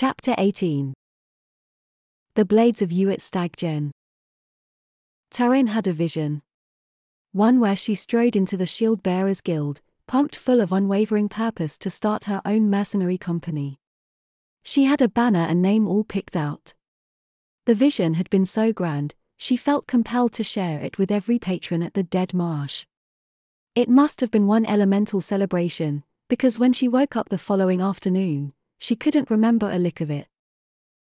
Chapter 18 The Blades of Eweit Staggen. Taryn had a vision. One where she strode into the Shield Bearers Guild, pumped full of unwavering purpose to start her own mercenary company. She had a banner and name all picked out. The vision had been so grand, she felt compelled to share it with every patron at the Dead Marsh. It must have been one elemental celebration, because when she woke up the following afternoon, she couldn't remember a lick of it.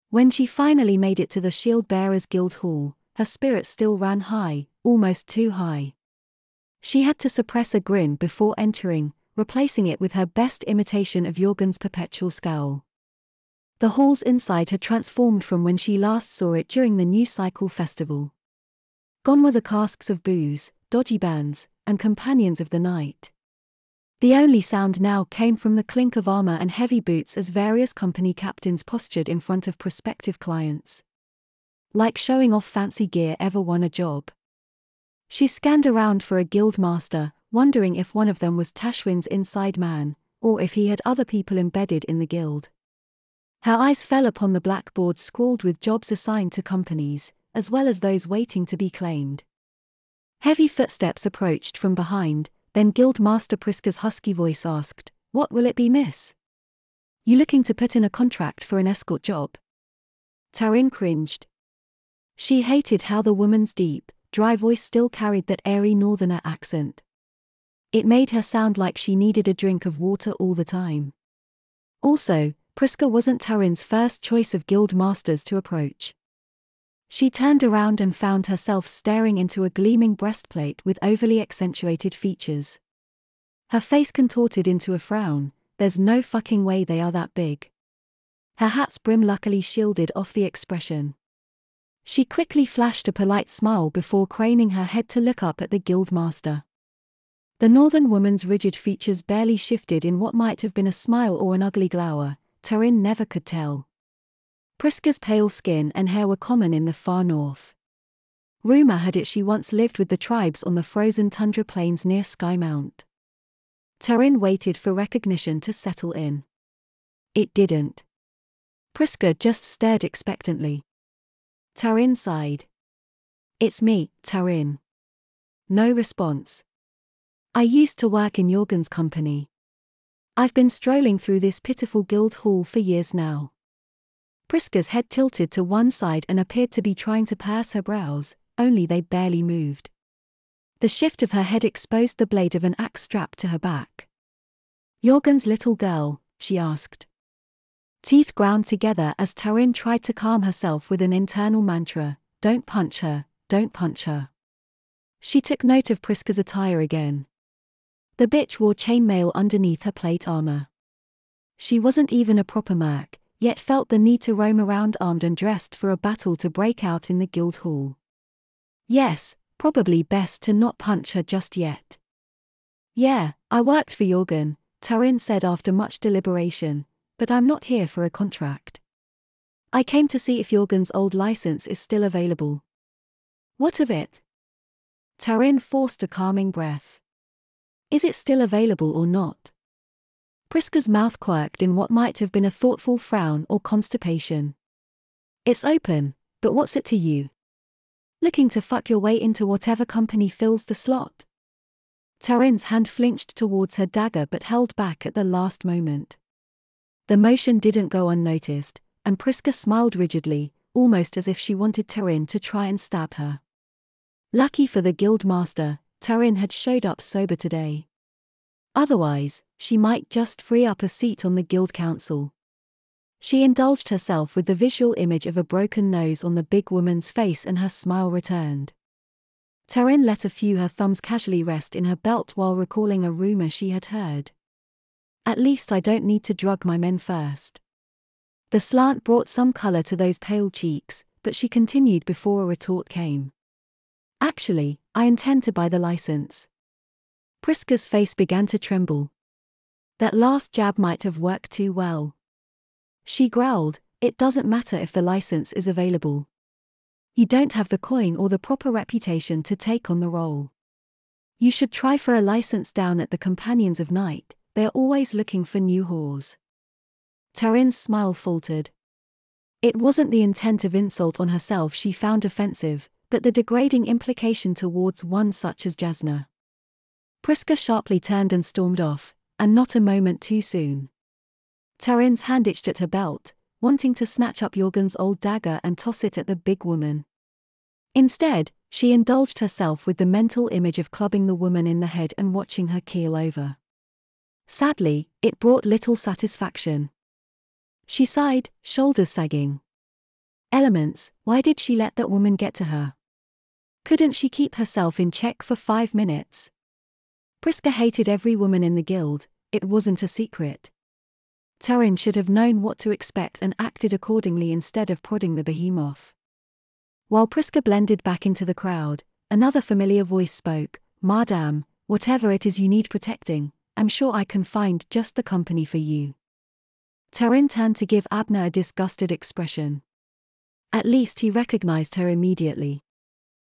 When she finally made it to the Shield Bearers Guild Hall, her spirit still ran high, almost too high. She had to suppress a grin before entering, replacing it with her best imitation of Jorgen's perpetual scowl. The hall's inside had transformed from when she last saw it during the New Cycle Festival. Gone were the casks of booze, dodgy bands, and companions of the night. The only sound now came from the clink of armor and heavy boots as various company captains postured in front of prospective clients. Like showing off fancy gear ever won a job. She scanned around for a guild master, wondering if one of them was Tashwin's inside man, or if he had other people embedded in the guild. Her eyes fell upon the blackboard scrawled with jobs assigned to companies, as well as those waiting to be claimed. Heavy footsteps approached from behind, then Guildmaster Priska's husky voice asked, What will it be, miss? You looking to put in a contract for an escort job? Taryn cringed. She hated how the woman's deep, dry voice still carried that airy northerner accent. It made her sound like she needed a drink of water all the time. Also, Priska wasn't Taryn's first choice of guild masters to approach. She turned around and found herself staring into a gleaming breastplate with overly accentuated features. Her face contorted into a frown, there's no fucking way they are that big. Her hat's brim luckily shielded off the expression. She quickly flashed a polite smile before craning her head to look up at the guildmaster. The northern woman's rigid features barely shifted in what might have been a smile or an ugly glower, Taryn never could tell. Priska's pale skin and hair were common in the far north. Rumor had it she once lived with the tribes on the frozen tundra plains near Skymount. Taryn waited for recognition to settle in. It didn't. Priska just stared expectantly. Taryn sighed. It's me, Taryn. No response. I used to work in Jorgen's company. I've been strolling through this pitiful guild hall for years now. Priska's head tilted to one side and appeared to be trying to purse her brows, only they barely moved. The shift of her head exposed the blade of an axe strapped to her back. Jorgen's little girl, she asked. Teeth ground together as Tarin tried to calm herself with an internal mantra Don't punch her, don't punch her. She took note of Priska's attire again. The bitch wore chainmail underneath her plate armor. She wasn't even a proper merc, yet felt the need to roam around armed and dressed for a battle to break out in the guild hall. Yes, probably best to not punch her just yet. Yeah, I worked for Jorgen, Taryn said after much deliberation, but I'm not here for a contract. I came to see if Jorgen's old license is still available. What of it? Taryn forced a calming breath. Is it still available or not? Priska's mouth quirked in what might have been a thoughtful frown or constipation. It's open, but what's it to you? Looking to fuck your way into whatever company fills the slot? Taryn's hand flinched towards her dagger but held back at the last moment. The motion didn't go unnoticed, and Priska smiled rigidly, almost as if she wanted Taryn to try and stab her. Lucky for the guild master, Taryn had showed up sober today. Otherwise, she might just free up a seat on the Guild Council. She indulged herself with the visual image of a broken nose on the big woman's face and her smile returned. Taryn let a few her thumbs casually rest in her belt while recalling a rumor she had heard. At least I don't need to drug my men first. The slant brought some color to those pale cheeks, but she continued before a retort came. Actually, I intend to buy the license. Priska's face began to tremble. That last jab might have worked too well. She growled, It doesn't matter if the license is available. You don't have the coin or the proper reputation to take on the role. You should try for a license down at the Companions of Night, they're always looking for new whores. Taryn's smile faltered. It wasn't the intent of insult on herself she found offensive, but the degrading implication towards one such as Jasna. Priska sharply turned and stormed off, and not a moment too soon. Taryn's hand itched at her belt, wanting to snatch up Jorgen's old dagger and toss it at the big woman. Instead, she indulged herself with the mental image of clubbing the woman in the head and watching her keel over. Sadly, it brought little satisfaction. She sighed, shoulders sagging. Elements, why did she let that woman get to her? Couldn't she keep herself in check for five minutes? Priska hated every woman in the guild, it wasn't a secret. Taryn should have known what to expect and acted accordingly instead of prodding the behemoth. While Priska blended back into the crowd, another familiar voice spoke Madame, whatever it is you need protecting, I'm sure I can find just the company for you. Taryn turned to give Abner a disgusted expression. At least he recognized her immediately.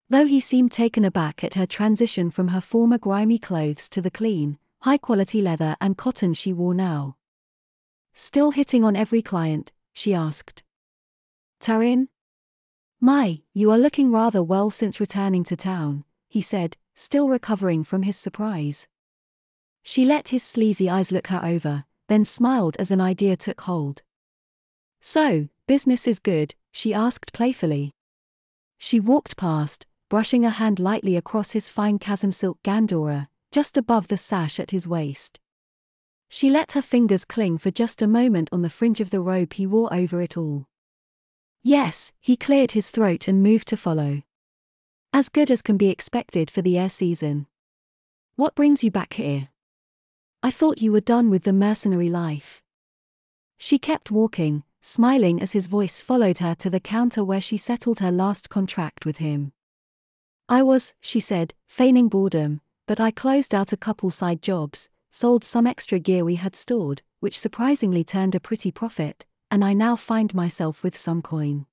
Though he seemed taken aback at her transition from her former grimy clothes to the clean, high quality leather and cotton she wore now. Still hitting on every client, she asked. Taryn? My, you are looking rather well since returning to town, he said, still recovering from his surprise. She let his sleazy eyes look her over, then smiled as an idea took hold. So, business is good, she asked playfully. She walked past, brushing a hand lightly across his fine chasm silk gandora, just above the sash at his waist. She let her fingers cling for just a moment on the fringe of the robe he wore over it all. Yes, he cleared his throat and moved to follow. As good as can be expected for the air season. What brings you back here? I thought you were done with the mercenary life. She kept walking, smiling as his voice followed her to the counter where she settled her last contract with him. I was, she said, feigning boredom, but I closed out a couple side jobs, sold some extra gear we had stored, which surprisingly turned a pretty profit, and I now find myself with some coin.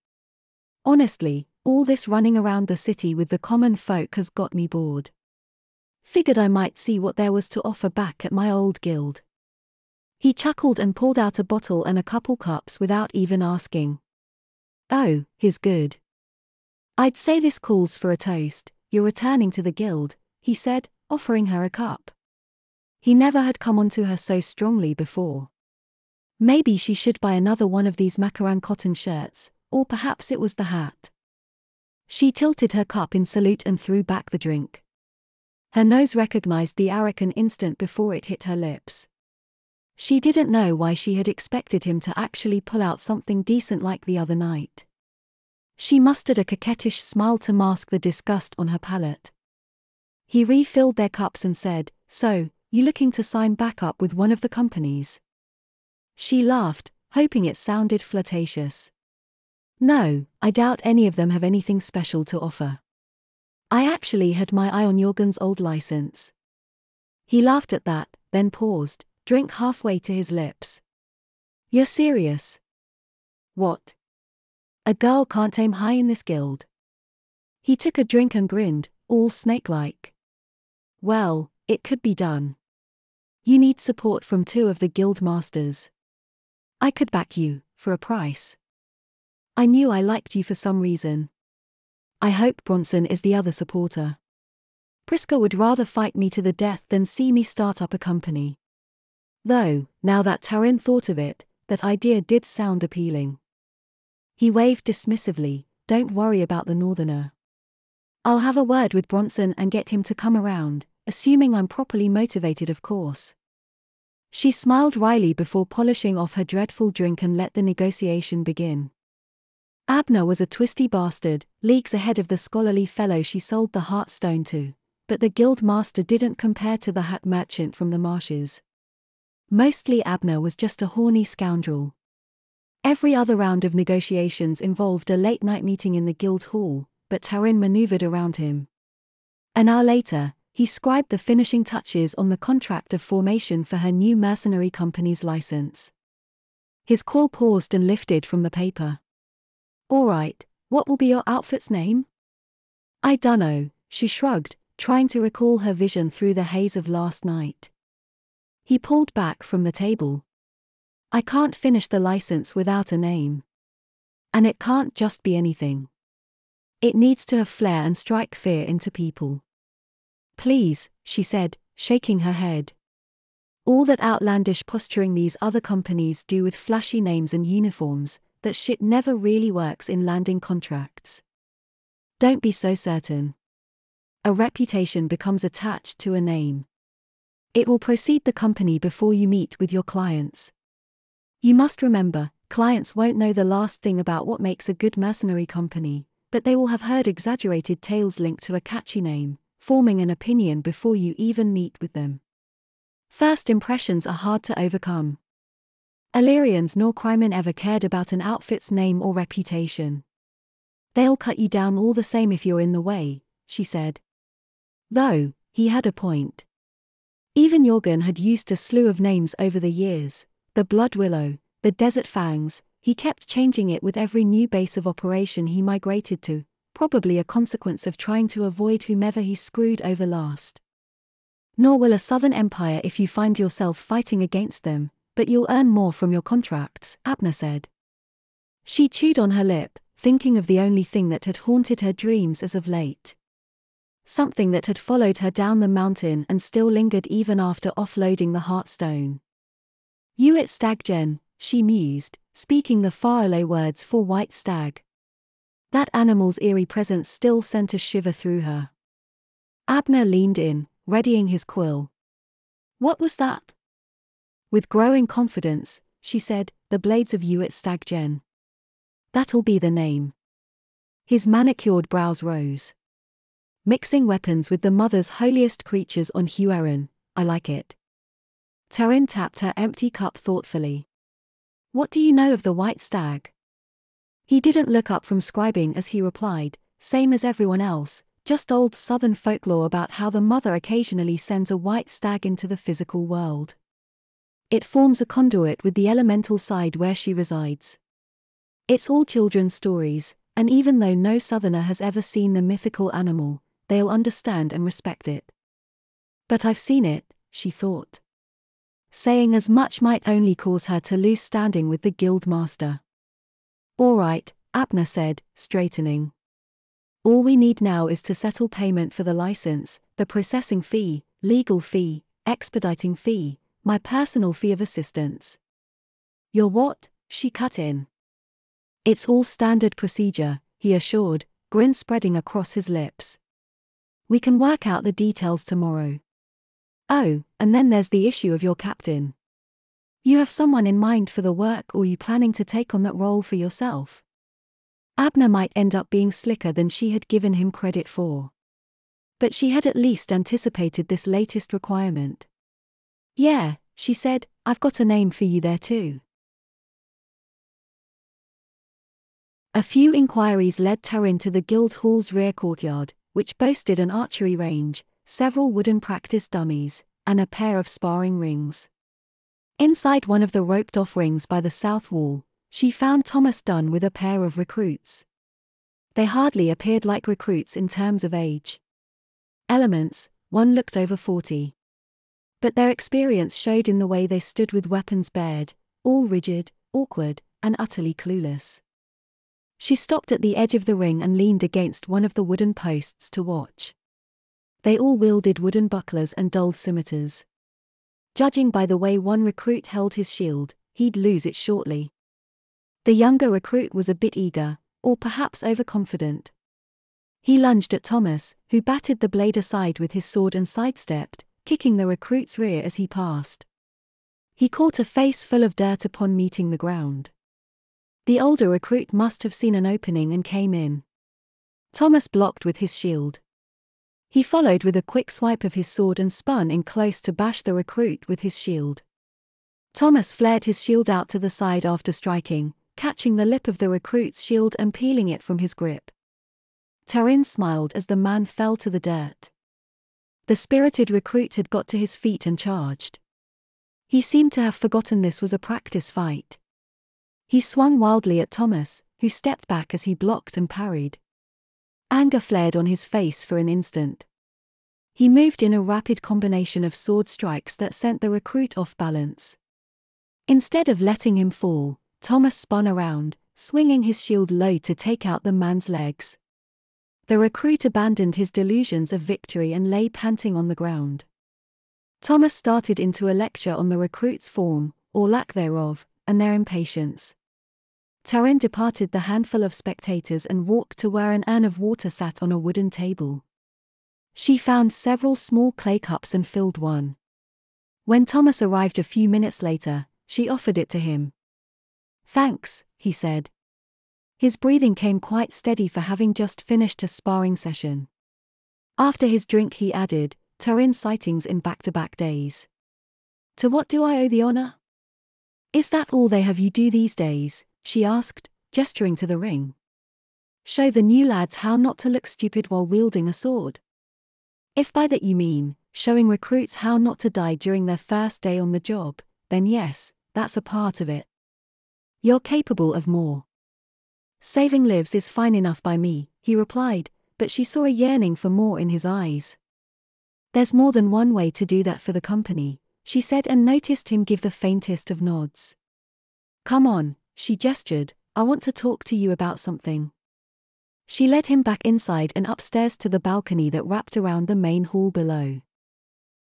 Honestly, all this running around the city with the common folk has got me bored. Figured I might see what there was to offer back at my old guild. He chuckled and pulled out a bottle and a couple cups without even asking. Oh, he's good. I'd say this calls for a toast, you're returning to the guild, he said, offering her a cup. He never had come onto her so strongly before. Maybe she should buy another one of these macaron cotton shirts, or perhaps it was the hat. She tilted her cup in salute and threw back the drink. Her nose recognized the arak an instant before it hit her lips. She didn't know why she had expected him to actually pull out something decent like the other night. She mustered a coquettish smile to mask the disgust on her palate. He refilled their cups and said, So, you looking to sign back up with one of the companies? She laughed, hoping it sounded flirtatious. No, I doubt any of them have anything special to offer. I actually had my eye on Jorgen's old license. He laughed at that, then paused, drink halfway to his lips. You're serious? What? A girl can't aim high in this guild. He took a drink and grinned, all snake like. Well, it could be done. You need support from two of the guild masters. I could back you, for a price. I knew I liked you for some reason. I hope Bronson is the other supporter. Priska would rather fight me to the death than see me start up a company. Though, now that Taryn thought of it, that idea did sound appealing. He waved dismissively, don't worry about the northerner. I'll have a word with Bronson and get him to come around, assuming I'm properly motivated, of course. She smiled wryly before polishing off her dreadful drink and let the negotiation begin. Abner was a twisty bastard, leagues ahead of the scholarly fellow she sold the Heartstone to, but the guild master didn't compare to the hat merchant from the marshes. Mostly Abner was just a horny scoundrel. Every other round of negotiations involved a late night meeting in the guild hall, but Taryn maneuvered around him. An hour later, he scribed the finishing touches on the contract of formation for her new mercenary company's license. His call paused and lifted from the paper. All right, what will be your outfit's name? I dunno, she shrugged, trying to recall her vision through the haze of last night. He pulled back from the table. I can't finish the license without a name. And it can't just be anything. It needs to have flair and strike fear into people. Please, she said, shaking her head. All that outlandish posturing these other companies do with flashy names and uniforms, that shit never really works in landing contracts. Don't be so certain. A reputation becomes attached to a name. It will precede the company before you meet with your clients. You must remember, clients won't know the last thing about what makes a good mercenary company, but they will have heard exaggerated tales linked to a catchy name, forming an opinion before you even meet with them. First impressions are hard to overcome. Illyrians nor crewmen ever cared about an outfit's name or reputation. They'll cut you down all the same if you're in the way, she said. Though, he had a point. Even Jorgen had used a slew of names over the years the Blood Willow, the Desert Fangs, he kept changing it with every new base of operation he migrated to, probably a consequence of trying to avoid whomever he screwed over last. Nor will a southern empire if you find yourself fighting against them, but you'll earn more from your contracts, Abner said. She chewed on her lip, thinking of the only thing that had haunted her dreams as of late. Something that had followed her down the mountain and still lingered even after offloading the Heartstone. Eweit Staggen, she mused, speaking the Faroe words for white stag. That animal's eerie presence still sent a shiver through her. Abner leaned in, readying his quill. What was that? With growing confidence, she said, the blades of Eweit Staggen. That'll be the name. His manicured brows rose. Mixing weapons with the mother's holiest creatures on Hueren, I like it. Taryn tapped her empty cup thoughtfully. What do you know of the white stag? He didn't look up from scribing as he replied, same as everyone else, just old southern folklore about how the mother occasionally sends a white stag into the physical world. It forms a conduit with the elemental side where she resides. It's all children's stories, and even though no southerner has ever seen the mythical animal, they'll understand and respect it. But I've seen it, she thought saying as much might only cause her to lose standing with the guild master. All right, Abner said, straightening. All we need now is to settle payment for the license, the processing fee, legal fee, expediting fee, my personal fee of assistance. Your what? She cut in. It's all standard procedure, he assured, grin spreading across his lips. We can work out the details tomorrow. Oh, and then there's the issue of your captain. You have someone in mind for the work or you planning to take on that role for yourself? Abner might end up being slicker than she had given him credit for. But she had at least anticipated this latest requirement. Yeah, she said, I've got a name for you there too. A few inquiries led Taryn to the Guild Hall's rear courtyard, which boasted an archery range, several wooden practice dummies, and a pair of sparring rings. Inside one of the roped off rings by the south wall, she found Thomas Dunn with a pair of recruits. They hardly appeared like recruits in terms of age. Elements, one looked over 40. But their experience showed in the way they stood with weapons bared, all rigid, awkward, and utterly clueless. She stopped at the edge of the ring and leaned against one of the wooden posts to watch. They all wielded wooden bucklers and dull scimitars. Judging by the way one recruit held his shield, he'd lose it shortly. The younger recruit was a bit eager, or perhaps overconfident. He lunged at Thomas, who batted the blade aside with his sword and sidestepped, kicking the recruit's rear as he passed. He caught a face full of dirt upon meeting the ground. The older recruit must have seen an opening and came in. Thomas blocked with his shield. He followed with a quick swipe of his sword and spun in close to bash the recruit with his shield. Thomas flared his shield out to the side after striking, catching the lip of the recruit's shield and peeling it from his grip. Taryn smiled as the man fell to the dirt. The spirited recruit had got to his feet and charged. He seemed to have forgotten this was a practice fight. He swung wildly at Thomas, who stepped back as he blocked and parried. Anger flared on his face for an instant. He moved in a rapid combination of sword strikes that sent the recruit off balance. Instead of letting him fall, Thomas spun around, swinging his shield low to take out the man's legs. The recruit abandoned his delusions of victory and lay panting on the ground. Thomas started into a lecture on the recruit's form, or lack thereof, and their impatience. Taryn departed the handful of spectators and walked to where an urn of water sat on a wooden table. She found several small clay cups and filled one. When Thomas arrived a few minutes later, she offered it to him. Thanks, he said. His breathing came quite steady for having just finished a sparring session. After his drink, he added, Taryn sightings in back to back days. To what do I owe the honor? Is that all they have you do these days? She asked, gesturing to the ring. Show the new lads how not to look stupid while wielding a sword. If by that you mean, showing recruits how not to die during their first day on the job, then yes, that's a part of it. You're capable of more. Saving lives is fine enough by me, he replied, but she saw a yearning for more in his eyes. There's more than one way to do that for the company, she said and noticed him give the faintest of nods. Come on, she gestured, I want to talk to you about something. She led him back inside and upstairs to the balcony that wrapped around the main hall below.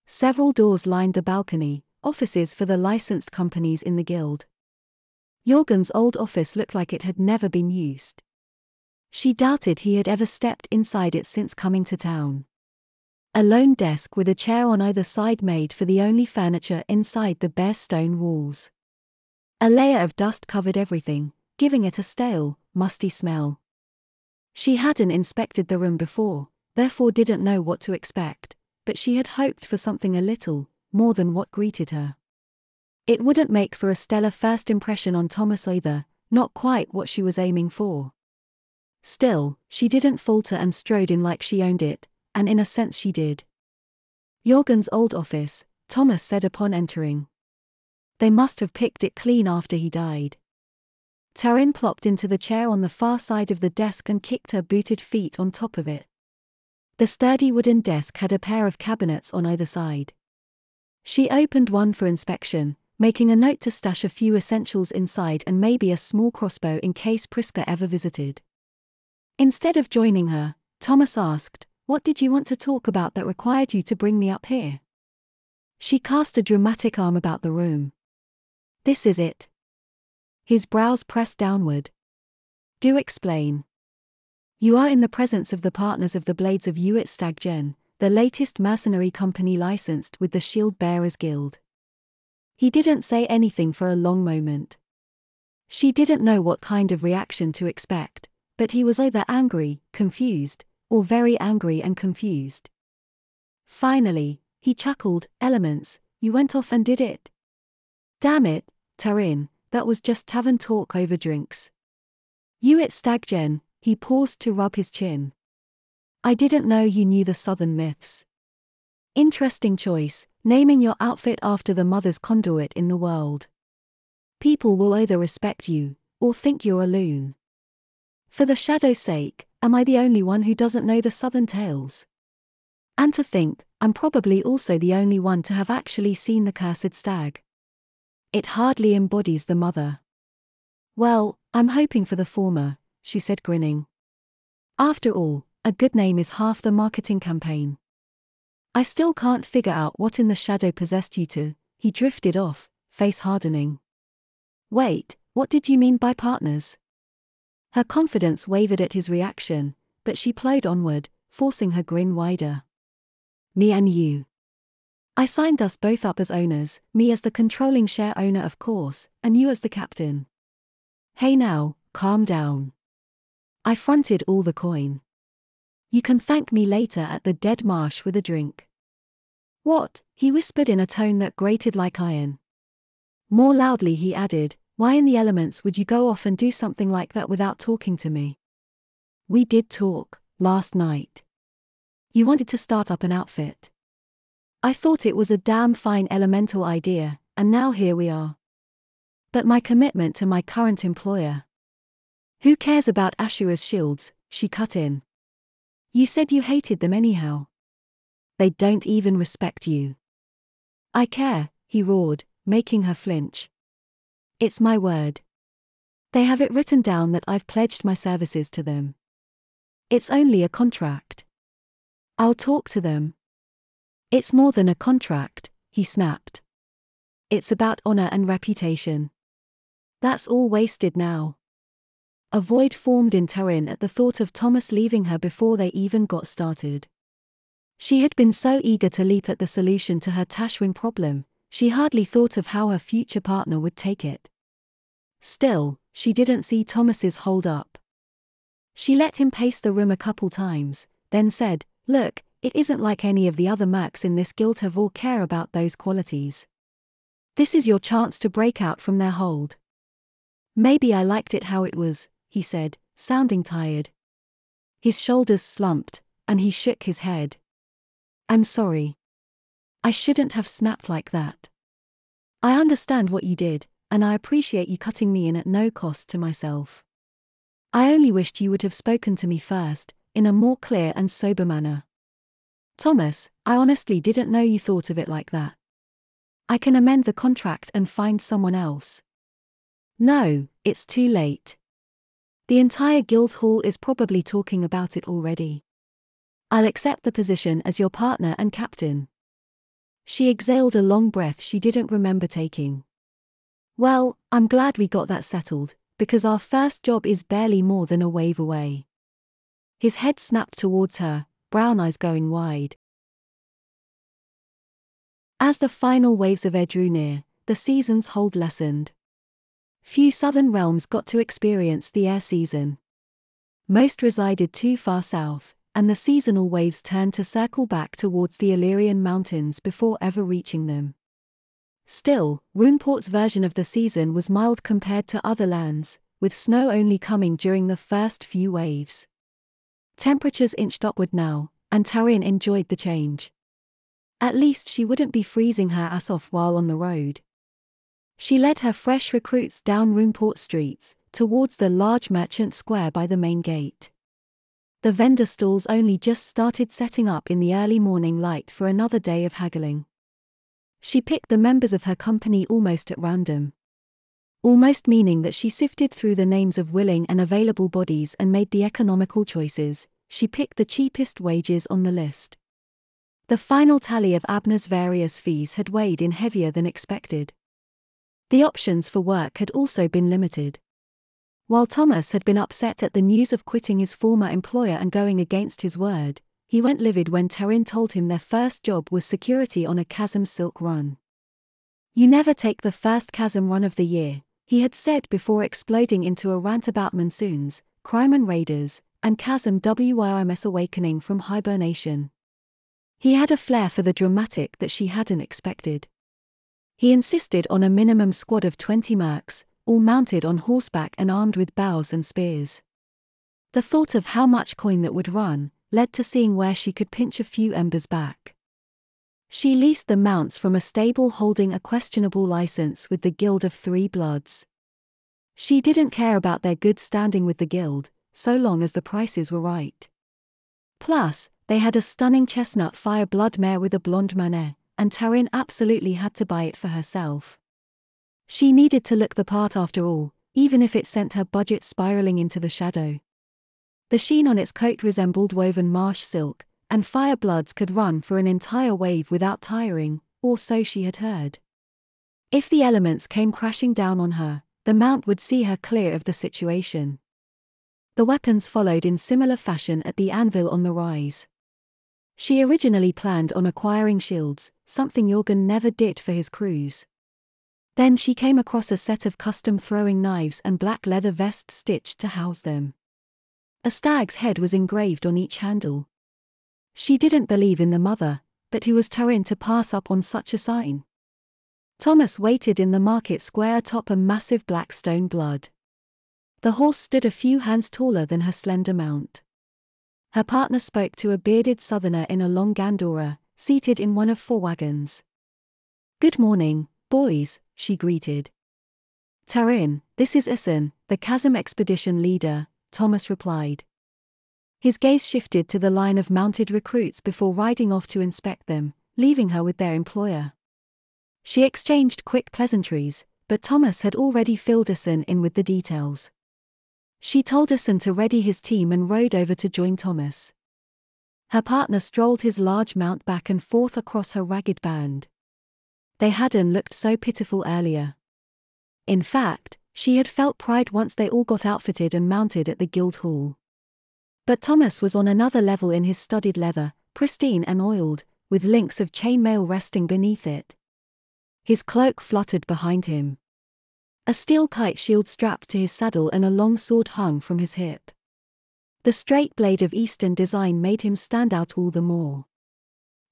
Several doors lined the balcony, offices for the licensed companies in the guild. Jorgen's old office looked like it had never been used. She doubted he had ever stepped inside it since coming to town. A lone desk with a chair on either side made for the only furniture inside the bare stone walls. A layer of dust covered everything, giving it a stale, musty smell. She hadn't inspected the room before, therefore didn't know what to expect, but she had hoped for something a little more than what greeted her. It wouldn't make for a stellar first impression on Thomas either, not quite what she was aiming for. Still, she didn't falter and strode in like she owned it, and in a sense she did. Jorgen's old office, Thomas said upon entering. They must have picked it clean after he died. Taryn plopped into the chair on the far side of the desk and kicked her booted feet on top of it. The sturdy wooden desk had a pair of cabinets on either side. She opened one for inspection, making a note to stash a few essentials inside and maybe a small crossbow in case Priska ever visited. Instead of joining her, Thomas asked, What did you want to talk about that required you to bring me up here? She cast a dramatic arm about the room. This is it. His brows pressed downward. Do explain. You are in the presence of the partners of the Blades of Eweit Staggen, the latest mercenary company licensed with the Shield Bearers Guild. He didn't say anything for a long moment. She didn't know what kind of reaction to expect, but he was either angry, confused, or very angry and confused. Finally, he chuckled, Elements, you went off and did it. Damn it, Taryn, that was just tavern talk over drinks. Eweit Staggen, he paused to rub his chin. I didn't know you knew the southern myths. Interesting choice, naming your outfit after the mother's conduit in the world. People will either respect you, or think you're a loon. For the shadow's sake, am I the only one who doesn't know the southern tales? And to think, I'm probably also the only one to have actually seen the cursed stag. It hardly embodies the mother. Well, I'm hoping for the former, she said, grinning. After all, a good name is half the marketing campaign. I still can't figure out what in the shadow possessed you to, he drifted off, face hardening. Wait, what did you mean by partners? Her confidence wavered at his reaction, but she plowed onward, forcing her grin wider. Me and you. I signed us both up as owners, me as the controlling share owner, of course, and you as the captain. Hey now, calm down. I fronted all the coin. You can thank me later at the dead marsh with a drink. What? he whispered in a tone that grated like iron. More loudly, he added, Why in the elements would you go off and do something like that without talking to me? We did talk, last night. You wanted to start up an outfit. I thought it was a damn fine elemental idea, and now here we are. But my commitment to my current employer. Who cares about Ashura's shields? She cut in. You said you hated them anyhow. They don't even respect you. I care, he roared, making her flinch. It's my word. They have it written down that I've pledged my services to them. It's only a contract. I'll talk to them. It's more than a contract, he snapped. It's about honor and reputation. That's all wasted now. A void formed in Taryn at the thought of Thomas leaving her before they even got started. She had been so eager to leap at the solution to her Tashwin problem, she hardly thought of how her future partner would take it. Still, she didn't see Thomas's hold up. She let him pace the room a couple times, then said, Look, it isn't like any of the other mercs in this guild have all care about those qualities. This is your chance to break out from their hold. Maybe I liked it how it was, he said, sounding tired. His shoulders slumped, and he shook his head. I'm sorry. I shouldn't have snapped like that. I understand what you did, and I appreciate you cutting me in at no cost to myself. I only wished you would have spoken to me first, in a more clear and sober manner. Thomas, I honestly didn't know you thought of it like that. I can amend the contract and find someone else. No, it's too late. The entire guild hall is probably talking about it already. I'll accept the position as your partner and captain. She exhaled a long breath she didn't remember taking. Well, I'm glad we got that settled, because our first job is barely more than a wave away. His head snapped towards her, brown eyes going wide. As the final waves of air drew near, the season's hold lessened. Few southern realms got to experience the air season. Most resided too far south, and the seasonal waves turned to circle back towards the Illyrian mountains before ever reaching them. Still, Runeport's version of the season was mild compared to other lands, with snow only coming during the first few waves. Temperatures inched upward now, and Taryn enjoyed the change. At least she wouldn't be freezing her ass off while on the road. She led her fresh recruits down Runeport streets, towards the large merchant square by the main gate. The vendor stalls only just started setting up in the early morning light for another day of haggling. She picked the members of her company almost at random. Almost meaning that she sifted through the names of willing and available bodies and made the economical choices, she picked the cheapest wages on the list. The final tally of Abner's various fees had weighed in heavier than expected. The options for work had also been limited. While Thomas had been upset at the news of quitting his former employer and going against his word, he went livid when Taryn told him their first job was security on a chasm silk run. You never take the first chasm run of the year, he had said before exploding into a rant about monsoons, crime and raiders, and chasm WRMS awakening from hibernation. He had a flair for the dramatic that she hadn't expected. He insisted on a minimum squad of 20 mercs, all mounted on horseback and armed with bows and spears. The thought of how much coin that would run led to seeing where she could pinch a few embers back. She leased the mounts from a stable holding a questionable license with the Guild of Three Bloods. She didn't care about their good standing with the guild, so long as the prices were right. Plus, they had a stunning chestnut fire blood mare with a blonde mane, and Taryn absolutely had to buy it for herself. She needed to look the part after all, even if it sent her budget spiraling into the shadow. The sheen on its coat resembled woven marsh silk, and fire bloods could run for an entire wave without tiring, or so she had heard. If the elements came crashing down on her, the mount would see her clear of the situation. The weapons followed in similar fashion at the anvil on the rise. She originally planned on acquiring shields, something Jorgen never did for his crews. Then she came across a set of custom throwing knives and black leather vests stitched to house them. A stag's head was engraved on each handle. She didn't believe in the mother, but who was Taryn to pass up on such a sign? Thomas waited in the market square atop a massive black stone blood. The horse stood a few hands taller than her slender mount. Her partner spoke to a bearded southerner in a long gandora, seated in one of four wagons. Good morning, boys, she greeted. Taryn, this is Isan, the chasm expedition leader, Thomas replied. His gaze shifted to the line of mounted recruits before riding off to inspect them, leaving her with their employer. She exchanged quick pleasantries, but Thomas had already filled Asen in with the details. She told Asen to ready his team and rode over to join Thomas. Her partner strolled his large mount back and forth across her ragged band. They hadn't looked so pitiful earlier. In fact, she had felt pride once they all got outfitted and mounted at the guild hall. But Thomas was on another level in his studded leather, pristine and oiled, with links of chainmail resting beneath it. His cloak fluttered behind him. A steel kite shield strapped to his saddle and a long sword hung from his hip. The straight blade of Eastern design made him stand out all the more.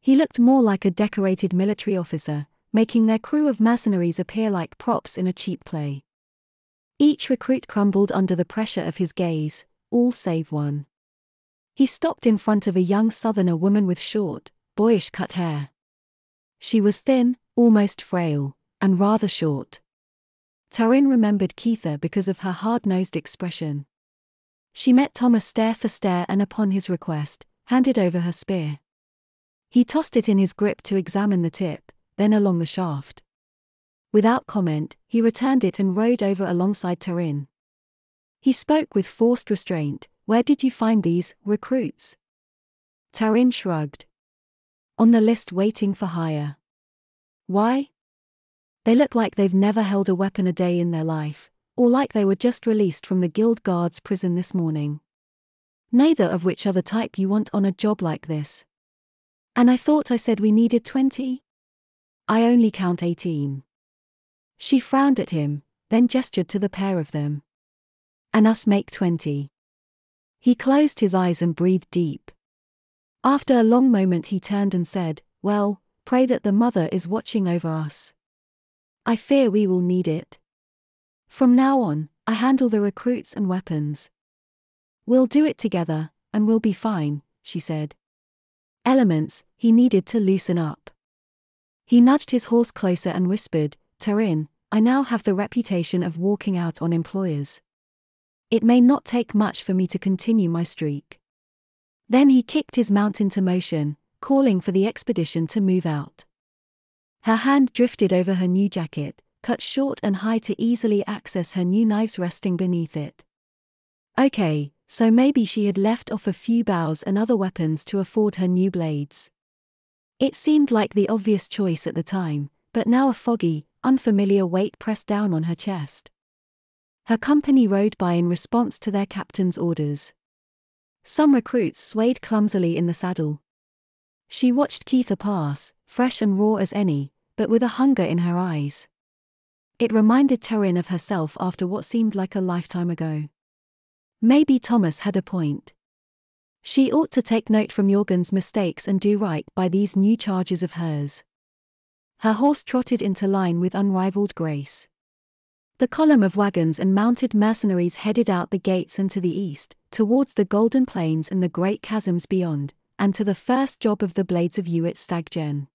He looked more like a decorated military officer, making their crew of mercenaries appear like props in a cheap play. Each recruit crumbled under the pressure of his gaze, all save one. He stopped in front of a young southerner woman with short, boyish cut hair. She was thin, almost frail, and rather short. Taryn remembered Keitha because of her hard nosed expression. She met Thomas stare for stare and, upon his request, handed over her spear. He tossed it in his grip to examine the tip, then along the shaft. Without comment, he returned it and rode over alongside Taryn. He spoke with forced restraint Where did you find these recruits? Taryn shrugged. On the list waiting for hire. Why? They look like they've never held a weapon a day in their life, or like they were just released from the Guild Guards prison this morning. Neither of which are the type you want on a job like this. And I thought I said we needed 20? I only count 18. She frowned at him, then gestured to the pair of them. And us make 20. He closed his eyes and breathed deep. After a long moment, he turned and said, Well, Pray that the Mother is watching over us. I fear we will need it. From now on, I handle the recruits and weapons. We'll do it together, and we'll be fine, she said. Elements, he needed to loosen up. He nudged his horse closer and whispered, Taryn, I now have the reputation of walking out on employers. It may not take much for me to continue my streak. Then he kicked his mount into motion, calling for the expedition to move out. Her hand drifted over her new jacket, cut short and high to easily access her new knives resting beneath it. Okay, so maybe she had left off a few bows and other weapons to afford her new blades. It seemed like the obvious choice at the time, but now a foggy, unfamiliar weight pressed down on her chest. Her company rode by in response to their captain's orders. Some recruits swayed clumsily in the saddle, she watched Keitha pass, fresh and raw as any, but with a hunger in her eyes. It reminded Taryn of herself after what seemed like a lifetime ago. Maybe Thomas had a point. She ought to take note from Jorgen's mistakes and do right by these new charges of hers. Her horse trotted into line with unrivaled grace. The column of wagons and mounted mercenaries headed out the gates and to the east, towards the golden plains and the great chasms beyond, and to the first job of the Blades of Eweit Staggen.